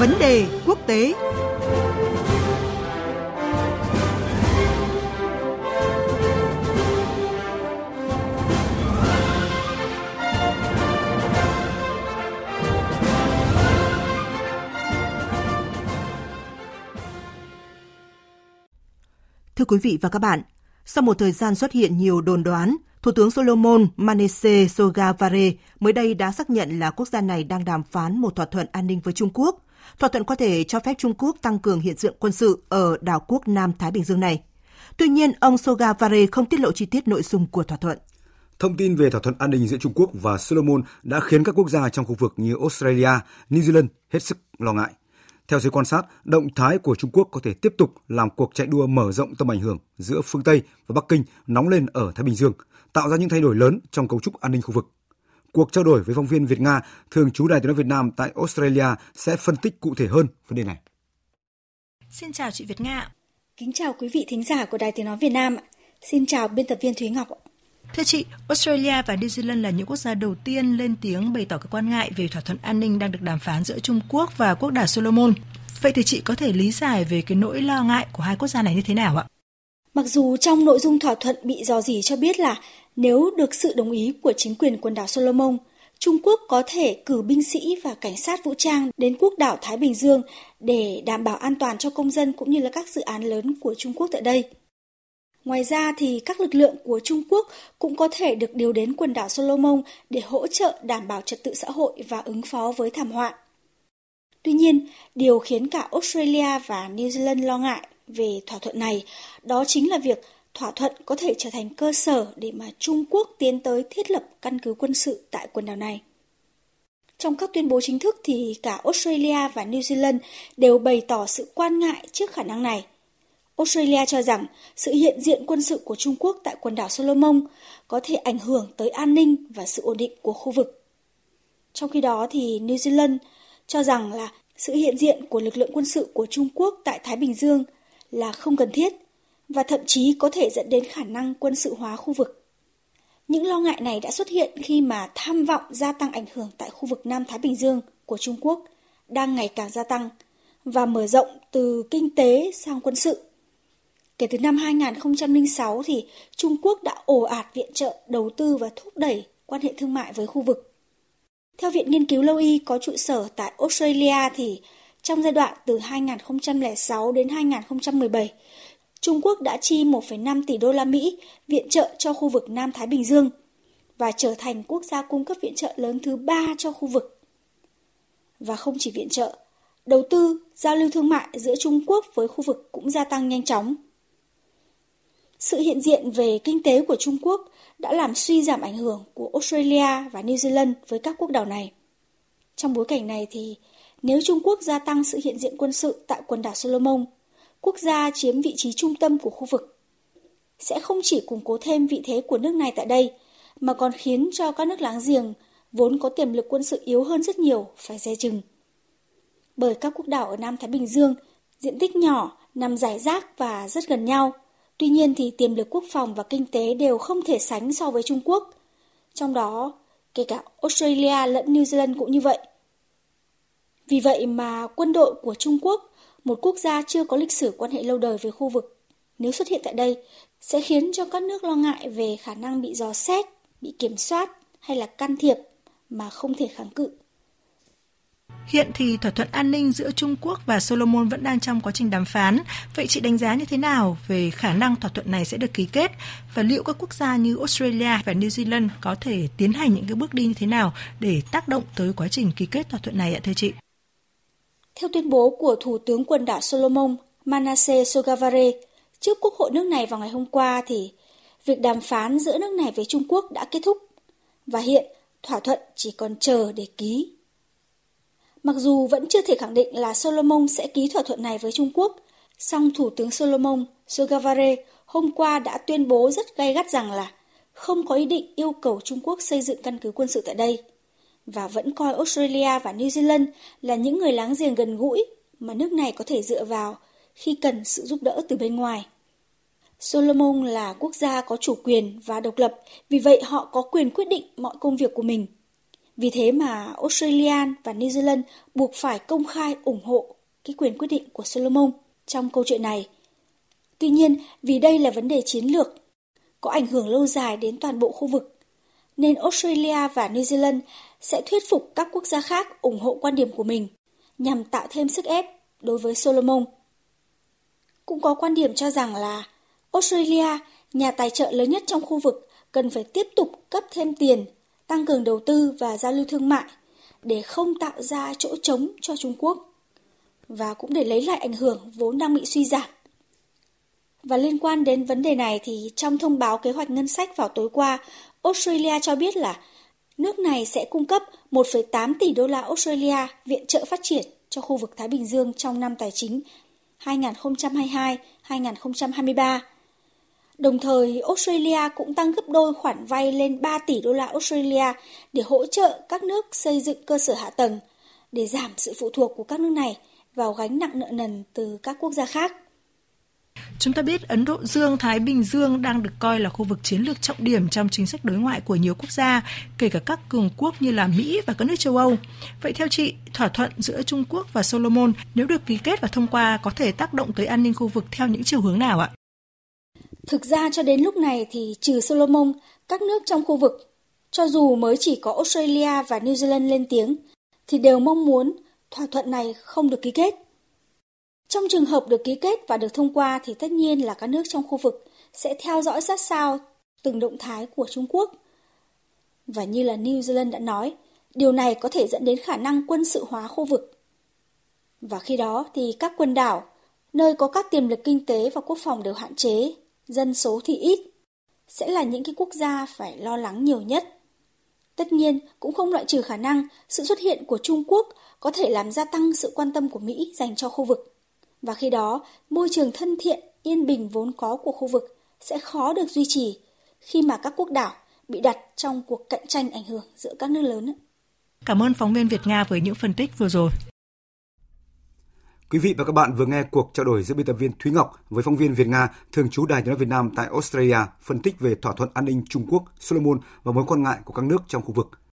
Vấn đề quốc tế Thưa quý vị và các bạn, sau một thời gian xuất hiện nhiều đồn đoán, Thủ tướng Solomon Manese Sogavare mới đây đã xác nhận là quốc gia này đang đàm phán một thỏa thuận an ninh với Trung Quốc. Thỏa thuận có thể cho phép Trung Quốc tăng cường hiện diện quân sự ở đảo quốc Nam Thái Bình Dương này. Tuy nhiên, ông Soga Vare không tiết lộ chi tiết nội dung của thỏa thuận. Thông tin về thỏa thuận an ninh giữa Trung Quốc và Solomon đã khiến các quốc gia trong khu vực như Australia, New Zealand hết sức lo ngại. Theo giới quan sát, động thái của Trung Quốc có thể tiếp tục làm cuộc chạy đua mở rộng tầm ảnh hưởng giữa phương Tây và Bắc Kinh nóng lên ở Thái Bình Dương, tạo ra những thay đổi lớn trong cấu trúc an ninh khu vực. Cuộc trao đổi với phóng viên Việt Nga, thường trú Đài tiếng nói Việt Nam tại Australia sẽ phân tích cụ thể hơn vấn đề này. Xin chào chị Việt Nga. Kính chào quý vị thính giả của Đài tiếng nói Việt Nam. Xin chào biên tập viên Thúy Ngọc. Thưa chị, Australia và New Zealand là những quốc gia đầu tiên lên tiếng bày tỏ các quan ngại về thỏa thuận an ninh đang được đàm phán giữa Trung Quốc và quốc đảo Solomon. Vậy thì chị có thể lý giải về cái nỗi lo ngại của hai quốc gia này như thế nào ạ? Mặc dù trong nội dung thỏa thuận bị dò dỉ cho biết là nếu được sự đồng ý của chính quyền quần đảo Solomon, Trung Quốc có thể cử binh sĩ và cảnh sát vũ trang đến quốc đảo Thái Bình Dương để đảm bảo an toàn cho công dân cũng như là các dự án lớn của Trung Quốc tại đây. Ngoài ra thì các lực lượng của Trung Quốc cũng có thể được điều đến quần đảo Solomon để hỗ trợ đảm bảo trật tự xã hội và ứng phó với thảm họa. Tuy nhiên, điều khiến cả Australia và New Zealand lo ngại về thỏa thuận này đó chính là việc thỏa thuận có thể trở thành cơ sở để mà Trung Quốc tiến tới thiết lập căn cứ quân sự tại quần đảo này. Trong các tuyên bố chính thức thì cả Australia và New Zealand đều bày tỏ sự quan ngại trước khả năng này. Australia cho rằng sự hiện diện quân sự của Trung Quốc tại quần đảo Solomon có thể ảnh hưởng tới an ninh và sự ổn định của khu vực. Trong khi đó thì New Zealand cho rằng là sự hiện diện của lực lượng quân sự của Trung Quốc tại Thái Bình Dương là không cần thiết và thậm chí có thể dẫn đến khả năng quân sự hóa khu vực. Những lo ngại này đã xuất hiện khi mà tham vọng gia tăng ảnh hưởng tại khu vực Nam Thái Bình Dương của Trung Quốc đang ngày càng gia tăng và mở rộng từ kinh tế sang quân sự. Kể từ năm 2006 thì Trung Quốc đã ồ ạt viện trợ, đầu tư và thúc đẩy quan hệ thương mại với khu vực. Theo Viện Nghiên cứu Lâu Y có trụ sở tại Australia thì trong giai đoạn từ 2006 đến 2017, Trung Quốc đã chi 1,5 tỷ đô la Mỹ viện trợ cho khu vực Nam Thái Bình Dương và trở thành quốc gia cung cấp viện trợ lớn thứ ba cho khu vực. Và không chỉ viện trợ, đầu tư, giao lưu thương mại giữa Trung Quốc với khu vực cũng gia tăng nhanh chóng. Sự hiện diện về kinh tế của Trung Quốc đã làm suy giảm ảnh hưởng của Australia và New Zealand với các quốc đảo này. Trong bối cảnh này thì nếu Trung Quốc gia tăng sự hiện diện quân sự tại quần đảo Solomon, quốc gia chiếm vị trí trung tâm của khu vực, sẽ không chỉ củng cố thêm vị thế của nước này tại đây, mà còn khiến cho các nước láng giềng vốn có tiềm lực quân sự yếu hơn rất nhiều phải dè chừng. Bởi các quốc đảo ở Nam Thái Bình Dương diện tích nhỏ, nằm rải rác và rất gần nhau. Tuy nhiên thì tiềm lực quốc phòng và kinh tế đều không thể sánh so với Trung Quốc. Trong đó, kể cả Australia lẫn New Zealand cũng như vậy. Vì vậy mà quân đội của Trung Quốc, một quốc gia chưa có lịch sử quan hệ lâu đời với khu vực, nếu xuất hiện tại đây, sẽ khiến cho các nước lo ngại về khả năng bị dò xét, bị kiểm soát hay là can thiệp mà không thể kháng cự. Hiện thì thỏa thuận an ninh giữa Trung Quốc và Solomon vẫn đang trong quá trình đàm phán. Vậy chị đánh giá như thế nào về khả năng thỏa thuận này sẽ được ký kết và liệu các quốc gia như Australia và New Zealand có thể tiến hành những cái bước đi như thế nào để tác động tới quá trình ký kết thỏa thuận này ạ thưa chị? Theo tuyên bố của Thủ tướng quần đảo Solomon Manasseh Sogavare trước Quốc hội nước này vào ngày hôm qua thì việc đàm phán giữa nước này với Trung Quốc đã kết thúc và hiện thỏa thuận chỉ còn chờ để ký. Mặc dù vẫn chưa thể khẳng định là Solomon sẽ ký thỏa thuận này với Trung Quốc, song Thủ tướng Solomon Sogavare hôm qua đã tuyên bố rất gay gắt rằng là không có ý định yêu cầu Trung Quốc xây dựng căn cứ quân sự tại đây và vẫn coi Australia và New Zealand là những người láng giềng gần gũi mà nước này có thể dựa vào khi cần sự giúp đỡ từ bên ngoài. Solomon là quốc gia có chủ quyền và độc lập, vì vậy họ có quyền quyết định mọi công việc của mình. Vì thế mà Australia và New Zealand buộc phải công khai ủng hộ cái quyền quyết định của Solomon trong câu chuyện này. Tuy nhiên, vì đây là vấn đề chiến lược, có ảnh hưởng lâu dài đến toàn bộ khu vực, nên Australia và New Zealand sẽ thuyết phục các quốc gia khác ủng hộ quan điểm của mình nhằm tạo thêm sức ép đối với Solomon. Cũng có quan điểm cho rằng là Australia, nhà tài trợ lớn nhất trong khu vực, cần phải tiếp tục cấp thêm tiền, tăng cường đầu tư và giao lưu thương mại để không tạo ra chỗ trống cho Trung Quốc và cũng để lấy lại ảnh hưởng vốn đang bị suy giảm. Và liên quan đến vấn đề này thì trong thông báo kế hoạch ngân sách vào tối qua, Australia cho biết là nước này sẽ cung cấp 1,8 tỷ đô la Australia viện trợ phát triển cho khu vực Thái Bình Dương trong năm tài chính 2022-2023. Đồng thời, Australia cũng tăng gấp đôi khoản vay lên 3 tỷ đô la Australia để hỗ trợ các nước xây dựng cơ sở hạ tầng để giảm sự phụ thuộc của các nước này vào gánh nặng nợ nần từ các quốc gia khác. Chúng ta biết Ấn Độ Dương, Thái Bình Dương đang được coi là khu vực chiến lược trọng điểm trong chính sách đối ngoại của nhiều quốc gia, kể cả các cường quốc như là Mỹ và các nước châu Âu. Vậy theo chị, thỏa thuận giữa Trung Quốc và Solomon nếu được ký kết và thông qua có thể tác động tới an ninh khu vực theo những chiều hướng nào ạ? Thực ra cho đến lúc này thì trừ Solomon, các nước trong khu vực, cho dù mới chỉ có Australia và New Zealand lên tiếng, thì đều mong muốn thỏa thuận này không được ký kết. Trong trường hợp được ký kết và được thông qua thì tất nhiên là các nước trong khu vực sẽ theo dõi sát sao từng động thái của Trung Quốc. Và như là New Zealand đã nói, điều này có thể dẫn đến khả năng quân sự hóa khu vực. Và khi đó thì các quần đảo, nơi có các tiềm lực kinh tế và quốc phòng đều hạn chế, dân số thì ít, sẽ là những cái quốc gia phải lo lắng nhiều nhất. Tất nhiên, cũng không loại trừ khả năng sự xuất hiện của Trung Quốc có thể làm gia tăng sự quan tâm của Mỹ dành cho khu vực. Và khi đó, môi trường thân thiện, yên bình vốn có của khu vực sẽ khó được duy trì khi mà các quốc đảo bị đặt trong cuộc cạnh tranh ảnh hưởng giữa các nước lớn. Cảm ơn phóng viên Việt Nga với những phân tích vừa rồi. Quý vị và các bạn vừa nghe cuộc trao đổi giữa biên tập viên Thúy Ngọc với phóng viên Việt Nga thường trú Đài tiếng nói Việt Nam tại Australia phân tích về thỏa thuận an ninh Trung Quốc Solomon và mối quan ngại của các nước trong khu vực.